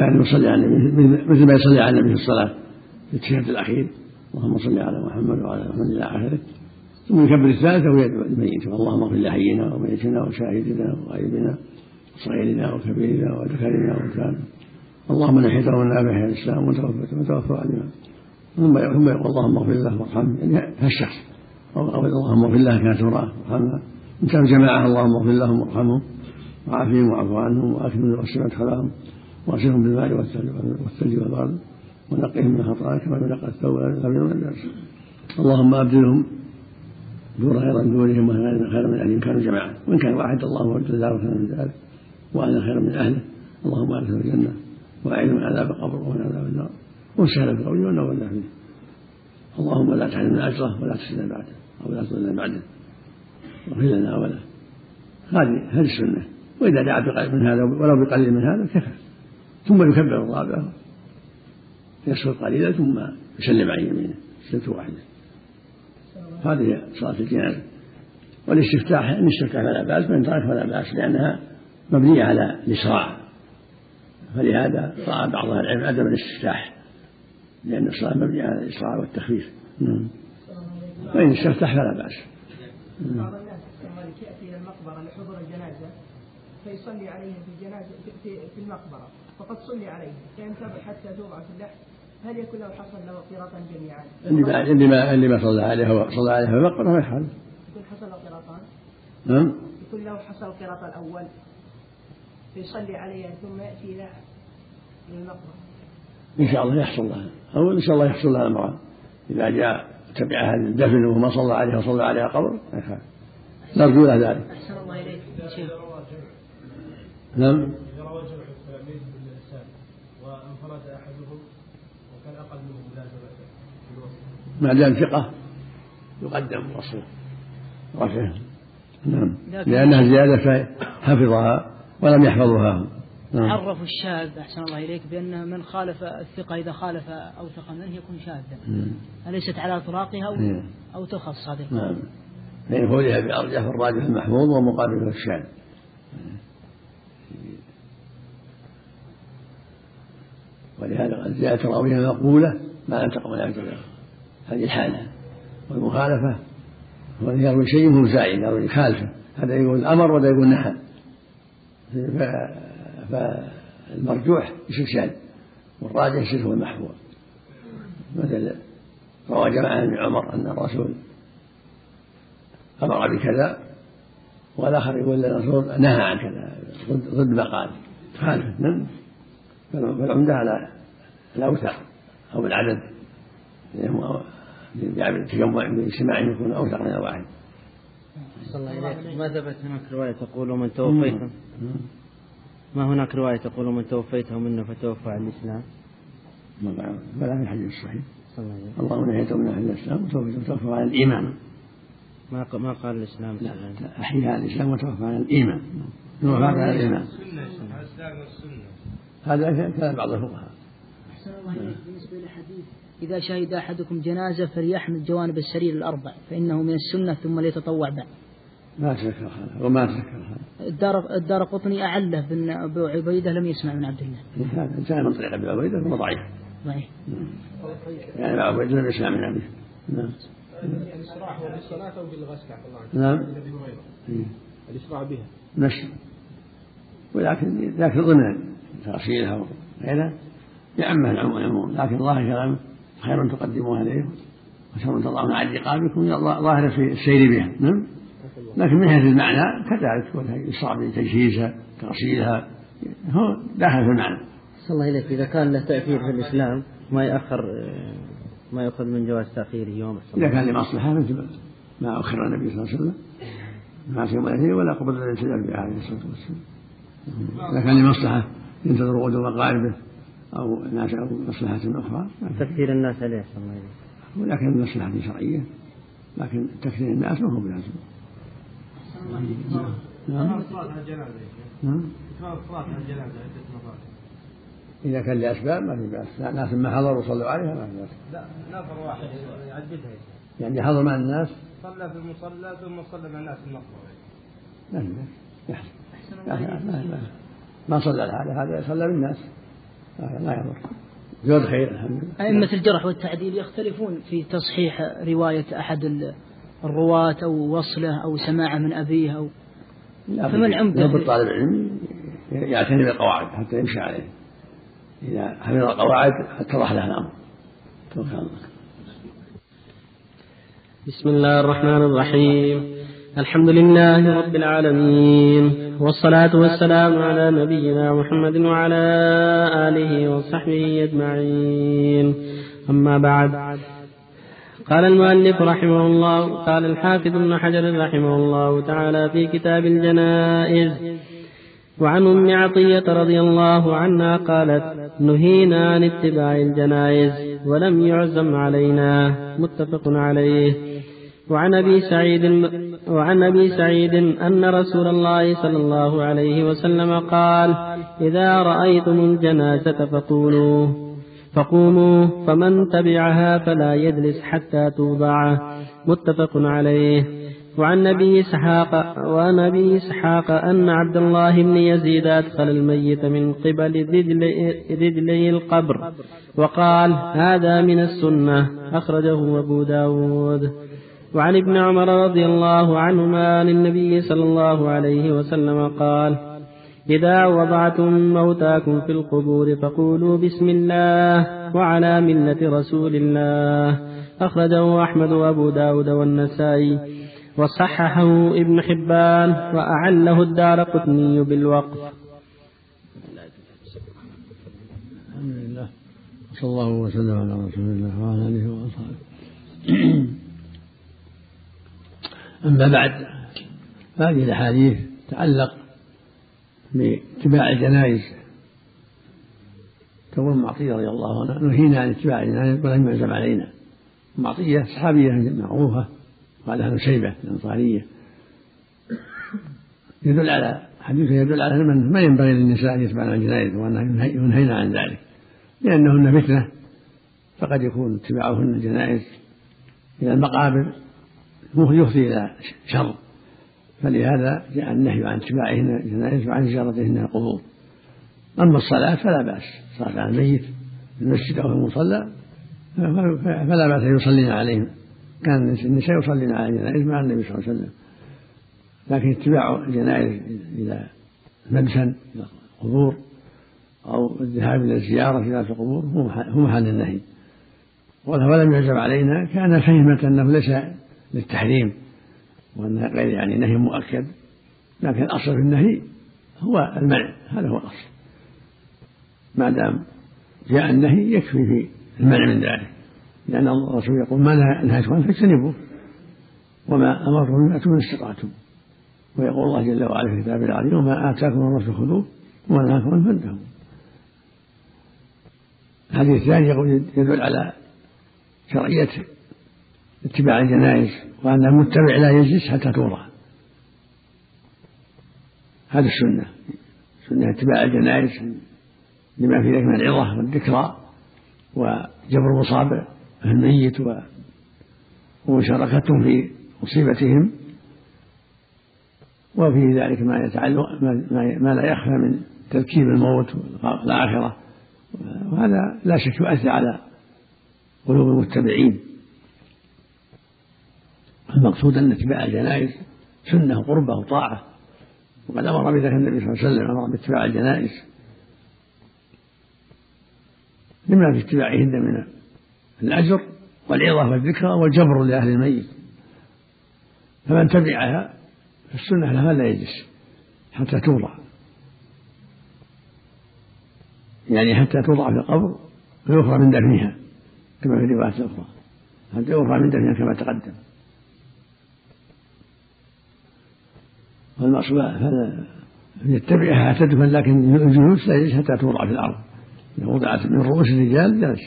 يعني يصلي على النبي مثل ما يصلي على النبي في الصلاة في التشهد الأخير. اللهم صل على محمد وعلى محمد إلى آخره. ثم يكبر الثالثة ويدعو الميت اللهم اغفر لحينا وميتنا وشاهدنا وغائبنا وصغيرنا وكبيرنا وذكرنا وانثانا اللهم من ابى الإسلام وتوفته وتوفى علينا ثم ثم يقول اللهم اغفر له وارحمه. يعني هالشخص. اللهم اغفر له كانت امرأة وارحمها. إن كانوا جماعة اللهم اغفر لهم وارحمهم. وعافهم واعف عنهم واكرم واسع مدخلهم واغسلهم بالماء والثلج والبرد ونقهم من خطايا كما ينقى الثوب من الناس اللهم أبدلهم دور خيرا من دورهم واهلا خيرا من أهلهم. كانوا جماعة وإن كان واحد اللهم ابدل له خيرا من ذلك. واهلا خيرا من أهله. اللهم ادخله الجنة. واعذ من عذاب القبر ومن عذاب النار. وسهل في القول والنور فيه اللهم لا تحرمنا أجره ولا تسلنا بعده. أو لا تضلنا بعده. واغفر لنا وله هذه هذه السنة. وإذا دعا من هذا ولو بقليل من هذا كفى. ثم يكبر الرابعه يسكت قليلا ثم يسلم عن يمينه. سنه واحدة. هذه صلاة الجنازة. والاستفتاح إن استفتاح فلا بأس وإن ترك فلا بأس لأنها مبنية على الإسراع. فلهذا رأى بعض أهل العلم عدم الاستفتاح لأن الصلاة مبنية على الإسراع والتخفيف. نعم. وإن استفتح فلا بأس. بعض الناس يأتي إلى المقبرة لحضور الجنازة. فيصلي عليهم في الجنازة في, في المقبرة فقد صلي عليه فينتظر حتى توضع في اللحد هل يكون له حصل له قراطا جميعا؟ اللي ما اللي ما اللي ما صلى عليه صلى عليه في المقبرة ما يحصل. يكون حصل له قراطان؟ نعم. يكون له حصل القراط الأول فيصلي عليه ثم يأتي إلى المقبرة. إن شاء الله يحصل لها أو إن شاء الله يحصل لها امران إذا جاء تبعها الدفن وما صلى عليها وصلى عليها قبر نرجو له ذلك. أحسن الله إليك نعم. وانفرد أحدهم وكان أقل منه ملازمة ما دام ثقة. يقدم وصفه. رفعه. نعم. لأنها زيادة فحفظها ولم يحفظها. نعم. عرفوا الشاذ أحسن الله إليك بأن من خالف الثقة إذا خالف اوثق منه يكون شاذا. أليست على اطلاقها أو نعم. أو تخص هذه نعم. فإن فولها بأرجح الراجح المحفوظ ومقابله الشاذ ولهذا قد جاءت راويها مقبولة ما لم تقبل عن هذه الحالة. والمخالفة هو يروي شيء وهو زائد يروي خالفة. هذا يقول أمر وهذا يقول نهى. فالمرجوح شاذ والراجح هو المحفوظ مثل روى جماعة من عمر أن الرسول أمر بكذا والآخر يقول الرسول نهى عن كذا ضد ما قال خالفة نعم فالعمدة على الأوثق أو العدد بالتجمع بالاجتماع يكون أوثق من الواحد. الله إليك ما ثبت هناك رواية تقول من توفيته ما هناك رواية تقول من توفيته منه فتوفى عن الإسلام؟ ما بلى في الحديث الصحيح. اللهم نهيته من أهل الإسلام وتوفيته توفى على الإيمان. ما ما قال الإسلام لا أحيا الإسلام وتوفى على الإيمان. الوفاة على الإيمان. هذا كلام بعض الفقهاء. أحسن الله إليك. بالنسبة للحديث إذا شهد أحدكم جنازة فليحمل جوانب السرير الأربع فإنه من السنة ثم ليتطوع بعد ما تذكر هذا وما تذكر هذا. الدار الدار قطني أعله بن أبو عبيدة لم يسمع من عبد الله. هذا كان من طريق أبي عبيدة فهو ضعيف. ضعيف. يعني أبو عبيدة لم يسمع من أبيه نعم. الإسراع هو بالصلاة أو بالغسل نعم الإسراع بها. نشر. ولكن لكن ضمن تغسيلها وغيرها يعمها العموم لكن ظاهر كلامه خير تقدموها اليه وشر تضعون على رقابكم ظاهر في السير بها. نعم؟ لكن من حيث المعنى كذلك يصعب تجهيزها تغسيلها هو داخل في المعنى. صلى الله إليك. إذا كان له تأثير في الإسلام ما يأخر ما يؤخذ من جواز تأخيره يوم إذا كان لمصلحة مثل ما أخر النبي صلى الله عليه وسلم ما في يوم ولا قبل الانسداد به عليه الصلاة والسلام. إذا كان لمصلحة ينتظر غدو مقاربه أو ناس أو مصلحة أخرى. تكثير الناس عليه صلى الله عليه وسلم ولكن المصلحة شرعية لكن تكثير الناس ما هو بلازم. نعم. صلاة الجنازة نعم صلاة الجنازة عدة مرات إذا كان لأسباب ما في بأس. ناس ما حضروا وصلوا عليها ما في بأس. لا نفر واحد يعددها يعني حضر مع الناس. صلى في المصلى ثم صلى مع الناس في المقبرة ما في بأس. يحسن ما صلى الحالة هذا صلى بالناس لا يضر زود خير الحمد لله. أئمة الجرح والتعديل يختلفون في تصحيح رواية أحد الرواة أو وصله أو سماعه من أبيه أو فما العمدة يضبط طالب العلم يعتني بالقواعد حتى يمشي عليه. إذا حفظ القواعد اتضح له الأمر. توكل الله. بسم الله الرحمن الرحيم. الحمد لله رب العالمين. والصلاة والسلام على نبينا محمد وعلى آله وصحبه أجمعين. أما بعد قال المؤلف رحمه الله قال الحافظ ابن حجر رحمه الله تعالى في كتاب الجنائز وعن أم عطية رضي الله عنها قالت نهينا عن اتباع الجنائز ولم يعزم علينا. متفق عليه. وعن أبي سعيد وعن أبي سعيد أن رسول الله صلى الله عليه وسلم قال إذا رأيتم الجنازة فقولوا فقوموا فمن تبعها فلا يجلس حتى توضع متفق عليه. وعن أبي إسحاق وعن أبي إسحاق أن عبد الله بن يزيد أدخل الميت من قبل رجلي القبر وقال هذا من السنة أخرجه أبو داود. وعن ابن عمر رضي الله عنهما عن النبي صلى الله عليه وسلم قال إذا وضعتم موتاكم في القبور فقولوا بسم الله وعلى ملة رسول الله أخرجه أحمد وأبو داود والنسائي وصححه ابن حبان وأعله الدار قطني بالوقف. الحمد لله وصلى الله وسلم على رسول الله وعلى آله وأصحابه. أما بعد هذه الأحاديث تتعلق باتباع الجنائز. تقول معطية رضي الله عنها نهينا عن اتباع الجنائز ولم يعزم علينا. معطية صحابية معروفة قالها نسيبة الأنصارية. يدل على حديث يدل على أن ما ينبغي للنساء أن يتبعن الجنائز وأنها ينهين عن ذلك. لأنهن فتنة فقد يكون اتباعهن الجنائز إلى المقابر. يفضي إلى شر. فلهذا جاء النهي عن اتباعهن الجنائز وعن زيارتهن القبور. أما الصلاة فلا بأس. صلاة على الميت في المسجد أو في المصلى فلا بأس أن يصلين عليهم كان النساء يصلين على الجنائز مع النبي صلى الله عليه وسلم. لكن اتباع الجنائز إلى مدفن إلى القبور أو الذهاب إلى الزيارة في القبور هو محل النهي. ولم يعزم علينا. كان فهمة أنه ليس للتحريم وأنها غير يعني نهي مؤكد لكن الأصل في النهي هو المنع هذا هو الأصل. ما دام جاء النهي يكفي في المنع من ذلك لأن الرسول يقول ما نهيتكم عنه فاجتنبوه وما أمرتم به أتوا من استطعتم. ويقول الله جل وعلا في كتابه العظيم وما آتاكم الرسول خذوه وما نهاكم عنه فانتهوا الحديث الثاني يقول يدل على شرعية اتباع الجنائز وأن المتبع لا يجلس حتى توضع هذا السنة. سنة اتباع الجنائز لما في ذلك من العظة والذكرى وجبر مصابع الميت ومشاركتهم في مصيبتهم. وفي ذلك ما يتعلق ما لا يخفى من تركيب الموت والآخرة وهذا لا شك يؤثر على قلوب المتبعين. المقصود أن اتباع الجنائز سنة قربة وطاعة. وقد أمر بذلك النبي صلى الله عليه وسلم أمر باتباع الجنائز. لما في اتباعهن من الأجر والعظة والذكرى والجبر لأهل الميت. فمن تبعها فالسنة له لا يجلس حتى توضع. يعني حتى توضع في القبر ويخرى من دفنها كما في الروايات الأخرى حتى يخرى من دفنها كما تقدم. والمقصود يتبعها تدفن لكن الجلوس لا يجلس حتى توضع في الأرض. إذا وضعت من رؤوس الرجال جلس.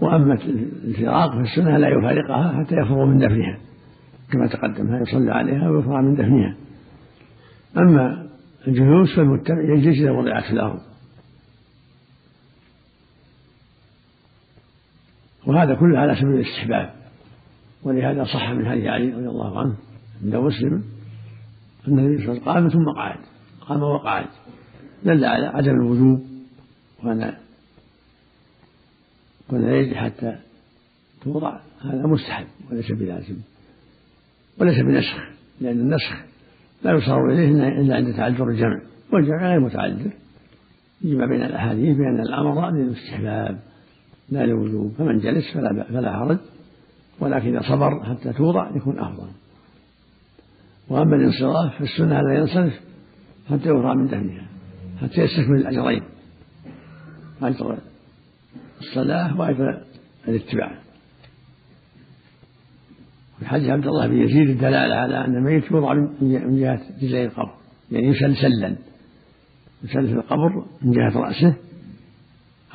وأما الفراق في السنة لا يفارقها حتى يفرغ من دفنها كما تقدم يصلى عليها ويفرغ من دفنها. أما الجلوس فالمتبع يجلس إذا وضعت في الأرض. وهذا كله على سبيل الاستحباب. ولهذا صح من حديث علي رضي الله عنه عند مسلم النبي صلى الله عليه وسلم قام ثم قعد قام وقعد دل على عدم الوجوب وأن كون يجري حتى توضع. هذا مستحب وليس بلازم وليس بنسخ لأن النسخ لا يصار إليه إلا عند تعذر الجمع والجمع غير متعذر. يجمع بين الأحاديث بأن الأمر للاستحباب لا للوجوب. فمن جلس فلا فلا حرج ولكن إذا صبر حتى توضع يكون أفضل. وأما الانصراف فالسنة لا ينصرف حتى يفرغ من دفنها حتى يستكمل الأجرين. أجر الصلاة وأجر الاتباع. في حديث عبد الله بن يزيد الدلالة على أن الميت يوضع من جهة رجلي القبر يعني يسل سلا. يسل في القبر من جهة رأسه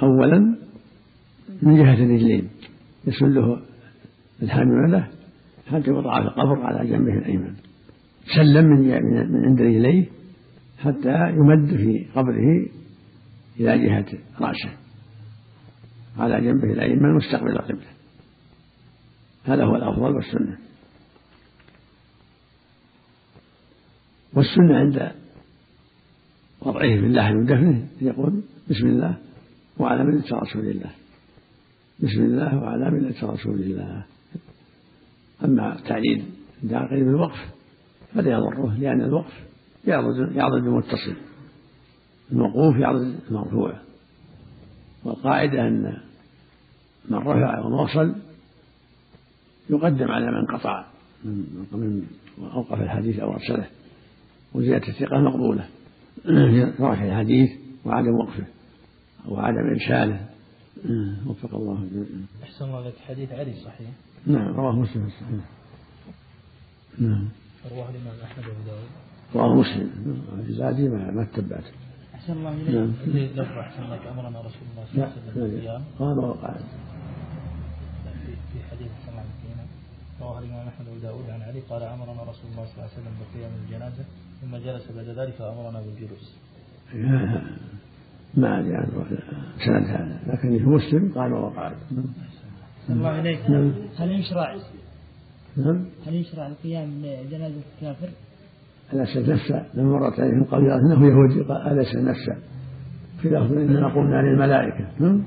أولا من جهة الرجلين يسله الحامل له حتى يوضع في القبر على جنبه الأيمن. سلم من من عند رجليه حتى يمد في قبره إلى جهة رأسه على جنبه الأيمن مستقبل القبلة. هذا هو الأفضل والسنة. والسنة عند وضعه في اللحم ودفنه يقول بسم الله وعلى ملة رسول الله. بسم الله وعلى ملة رسول الله. أما التعليل الداخل بالوقف فلا يضره لأن الوقف يعرض يعرض المتصل. الموقوف يعرض المرفوع والقاعدة أن من رفع ووصل يقدم على من قطع من أوقف الحديث أو أرسله. وزيادة الثقة مقبولة. رفع الحديث وعدم وقفه وعدم إرساله. وفق الله. أحسن الله لك حديث علي صحيح؟ نعم رواه مسلم الصحيح نعم. رواه الإمام أحمد وأبو داود. رواه مسلم. الزادي ما ما اتبعته أحسن الله إليك. نعم. لفظ أحسن لك أمرنا رسول الله صلى الله عليه وسلم بالقيام قال وقعد في في حديث الله عليك رواه الإمام أحمد وأبو داود عن علي. قال أمرنا رسول الله صلى الله عليه وسلم بالقيام الجنازة. ثم جلس بعد ذلك فأمرنا بالجلوس. ما أدري عن سند هذا. لكن في مسلم قال وقعد الله. إليك. نعم. هل يشرع نعم. هل يشرع القيام لجنازة الكافر؟ أليس نفسا لما مرت عليهم قبيلة أنه يهودي قال أليس نفسا في لفظ إننا قلنا للملائكة. نعم.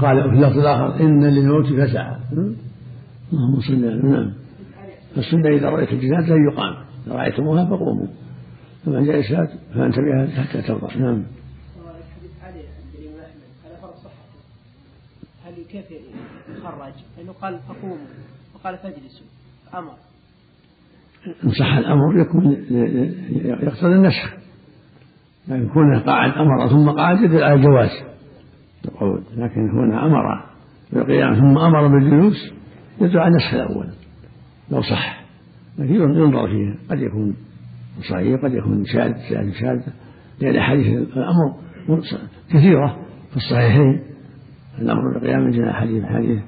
قال في اللفظ الآخر إن للموت فزعا. اللهم صل على نعم. فالسنة إذا رأيت الجنازة يقام. إذا رأيتموها فقوموا فمن جلست فأنت بها حتى ترضى. نعم حديث علي عند الإمام أحمد على فرض صحته هل كيف يخرج؟ لأنه قال فقوموا وقال فاجلسوا. أمر إن صح الأمر يكون يقتضي النسخ. لكن كونه قاعد أمر ثم قعد يدل على الجواز. القعود لكن هنا أمر بالقيام ثم أمر بالجلوس يدل على النسخ الأول. لو صح. لكن ينظر فيه قد يكون صحيح قد يكون شاذ شاذ شاذ. لأن أحاديث الأمر كثيرة في الصحيحين. الأمر بالقيام من جناح حديث حديث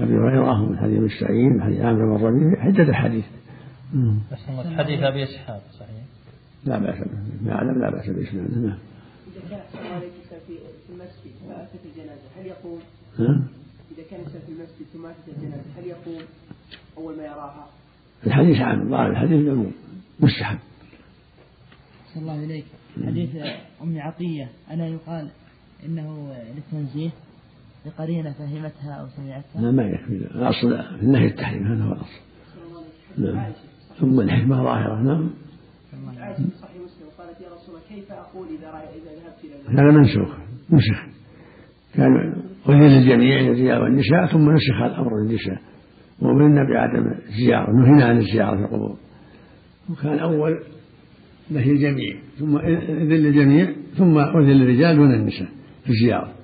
أبي هريرة ومن حديث ابن سعيد ومن حديث عامر بن الربيع عدة الله حديث أبي إسحاق صحيح؟ لا بأس به ما أعلم لا بأس بإسناده نعم. إذا كان في المسجد فأتت الجنازة هل يقوم؟ ها؟ إذا كان في المسجد ثم أتت الجنازة هل يقوم أول ما يراها؟ الحديث عام ظاهر الحديث العموم مستحب. أحسن الله إليك حديث أم عطية أنا يقال إنه للتنزيه. لقرينة فهمتها أو سمعتها؟ لا ما يكفي. الأصل في النهي التحريم هذا هو الأصل. نعم. ثم الحكمة ظاهرة. نعم. عائشة في صحيح مسلم قالت يا رسول الله كيف أقول إذا إذا ذهبت إلى هذا منسوخ. نسخ كان أذن للجميع الرجال والنساء ثم نسخ الأمر للنساء. وأمرنا بعدم الزيارة نهينا عن الزيارة في القبور. وكان أول نهي الجميع ثم إذن للجميع ثم أذن للرجال دون النساء في الزيارة.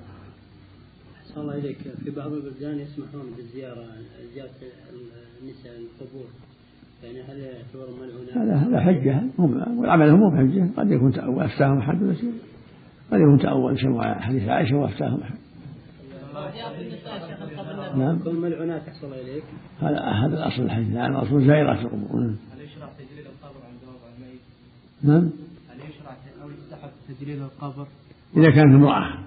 أحسن الله إليك. في بعض البلدان يسمحون بالزيارة زيارة النساء القبور. يعني هل يعتبر ملعونة؟ هذا هذا حجة. هم والعمل هم بحجة. قد يكون تأول أفتاهم أحد بس قد يكون تأول سمع حديث عائشة وأفتاهم أحد. نعم. كل ملعونات أحسن الله إليك. هذا هذا الأصل الحديث. لأن الأصل زائرات القبور. نعم. هل يشرع تجليل القبر عند وضع الميت؟ نعم. هل يشرع أو يستحب تجليل القبر؟ إذا كانت امرأة.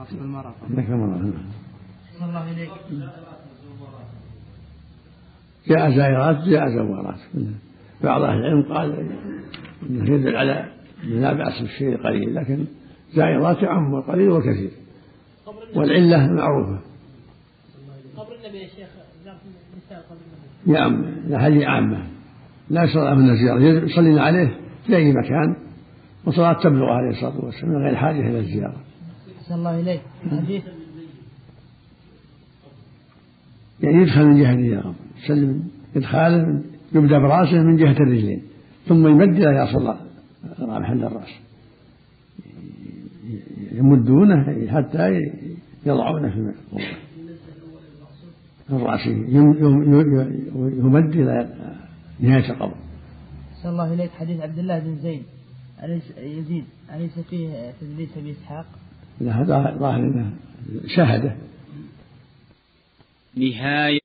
خاص بالمرأة. أحسن الله إليك جاء زائرات جاء زوارات. بعض أهل العلم قال إنه يدل على أنه لا بأس بالشيء القليل لكن زائرات يعم القليل والكثير والعلة معروفة. قبر النبي يا شيخ نعم هذه عامة. لا يشرع من الزيارة. يصلين عليه في أي مكان وصلاة تبلغ عليه الصلاة والسلام من غير حاجة إلى الزيارة. أحسن الله إليك. حديث. يعني يدخل من جهة الزيارة يسلم إدخاله يبدأ برأسه من جهة الرجلين. ثم يمد إلى يصل محل الرأس. يمدونه حتى يضعونه في الرأس يمد إلى نهاية القبر. أحسن الله إليك. حديث عبد الله بن زيد. أليس يزيد. أليس فيه تدليس أبي إسحاق؟ هذا ظاهر إنه شهده نهاية